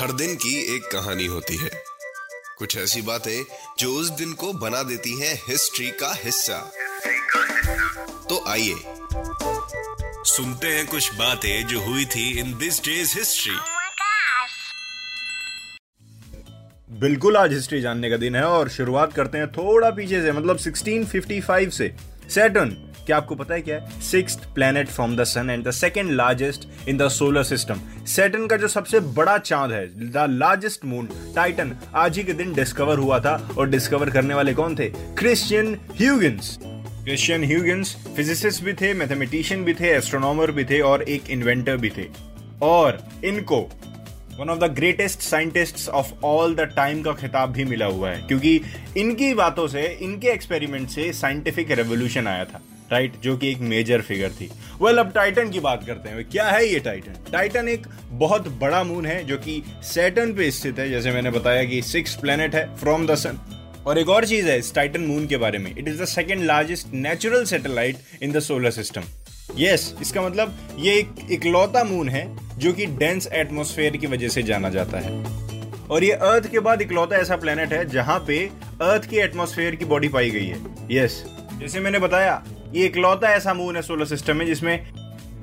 हर दिन की एक कहानी होती है। कुछ ऐसी बातें जो उस दिन को बना देती हैं हिस्ट्री का हिस्सा। तो आइए सुनते हैं कुछ बातें जो हुई थी इन दिस डेज़ हिस्ट्री. बिल्कुल आज हिस्ट्री जानने का दिन है और शुरुआत करते हैं थोड़ा पीछे से मतलब 1655 से। सैटर्न क्या आपको पता है क्या है? Six planet from the sun and the second largest in the solar system Saturn का जो सबसे बड़ा चाँद है द लार्जेस्ट मून टाइटन आज ही के दिन डिस्कवर हुआ था और डिस्कवर करने वाले कौन थे? Christian Huygens Christian Huygens physicist भी थे मैथमेटिशियन भी थे एस्ट्रोनॉमर भी थे और एक इन्वेंटर भी थे। और इनको one of the greatest scientists of all the time का खिताब भी मिला हुआ है क्योंकि इनकी बातों से इनके एक्सपेरिमेंट से साइंटिफिक रेवोल्यूशन आया था राइट right? जो कि एक मेजर फिगर थी। वेल well, अब टाइटन की बात करते हैं। क्या है ये टाइटन टाइटन एक बहुत बड़ा मून है जो कि सैटर्न पे स्थित है जैसे मैंने बताया कि सिक्स प्लेनेट है फ्रॉम द सन और एक और चीज़ है इस टाइटन मून के बारे में। It is the second largest natural satellite in the solar system yes इसका मतलब ये एक इकलौता मून है जो कि डेंस एटमॉस्फेयर की वजह से जाना जाता है। और ये अर्थ के बाद इकलौता ऐसा प्लेनेट है जहाँ पे अर्थ की एटमॉस्फेयर की बॉडी पाई गई है। यस जैसे मैंने बताया ये इकलौता ऐसा मून है सोलर सिस्टम में जिसमें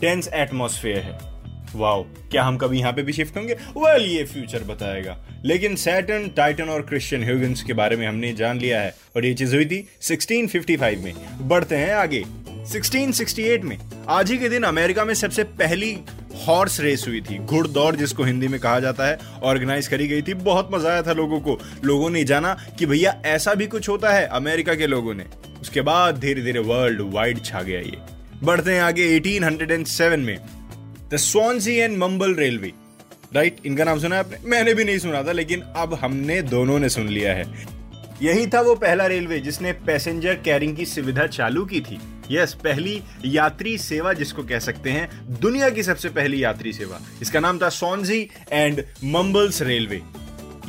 डेंस एटमॉस्फेयर है। वाओ क्या हम कभी यहाँ पे भी शिफ्ट होंगे? वेल well, ये फ्यूचर बताएगा। लेकिन सैटर्न टाइटन और क्रिश्चियन ह्यूगन्स के बारे में हमने जान लिया है। और ये चीज़ हुई थी 1655 में। बढ़ते हैं आगे। 1668 में। आज ही के दिन अमेरिका में सबसे पहली हॉर्स रेस हुई थी घुड़दौड़ जिसको हिंदी में कहा जाता है ऑर्गेनाइज करी गई थी। बहुत मज़ा आया था लोगों को। लोगों ने जाना कि भैया, ऐसा भी कुछ होता है अमेरिका के लोगों ने। उसके बाद धीरे धीरे वर्ल्ड वाइड छा गया ये। बढ़ते हैं आगे 1807 में। The Swansea and Mumbles railway right इनका नाम सुना है आपने? मैंने भी नहीं सुना था, लेकिन अब हमने दोनों ने सुन लिया है। यही था वो पहला रेलवे जिसने पैसेंजर कैरिंग की सुविधा चालू की थी। यस, पहली यात्री सेवा जिसको कह सकते हैं, दुनिया की सबसे पहली यात्री सेवा। इसका नाम था सोनजी एंड मंबल्स रेलवे।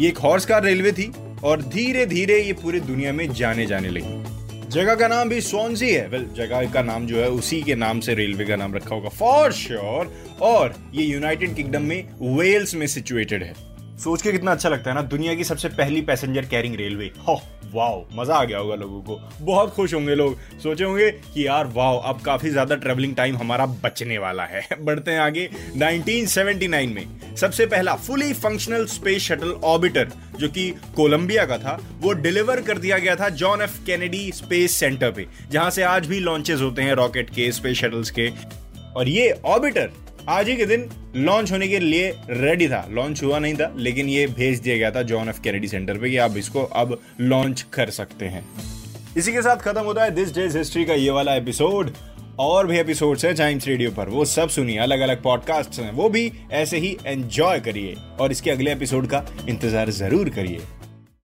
ये एक हॉर्स कार रेलवे थी और धीरे धीरे ये पूरी दुनिया में जाने जाने लगी। जगह का नाम भी सोनजी है। वेल जगह का नाम जो है, उसी के नाम से रेलवे का नाम रखा होगा फॉर श्योर और ये यूनाइटेड किंगडम में वेल्स में सिचुएटेड है। सोच के कितना अच्छा लगता है ना, दुनिया की सबसे पहली पैसेंजर कैरिंग रेलवे। हो, वाओ, मज़ा आ गया होगा लोगों को। बहुत खुश होंगे लोग। सोचे होंगे कि यार, वाओ, अब काफ़ी ज़्यादा ट्रेवलिंग टाइम हमारा बचने वाला है। बढ़ते हैं आगे। 1979 में सबसे पहला fully functional space shuttle orbiter जो कि कोलंबिया का था, वो डिलीवर कर दिया गया था John F Kennedy space centre पे, जहाँ से आज भी लॉन्चेस होते हैं रॉकेट के स्पेस शटल्स के। और ये ऑर्बिटर आज ही के दिन लॉन्च होने के लिए रेडी था। लॉन्च हुआ नहीं था, लेकिन ये भेज दिया गया था जॉन एफ़ कैनेडी सेंटर पे कि आप इसको अब लॉन्च कर सकते हैं। इसी के साथ खत्म होता है दिस डेज़ हिस्ट्री का ये वाला एपिसोड और भी एपिसोड्स है टाइम्स रेडियो पर। वो सब सुनिए अलग अलग पॉडकास्ट हैं। वो भी ऐसे ही एंजॉय करिए। और इसके अगले एपिसोड का इंतज़ार ज़रूर करिए।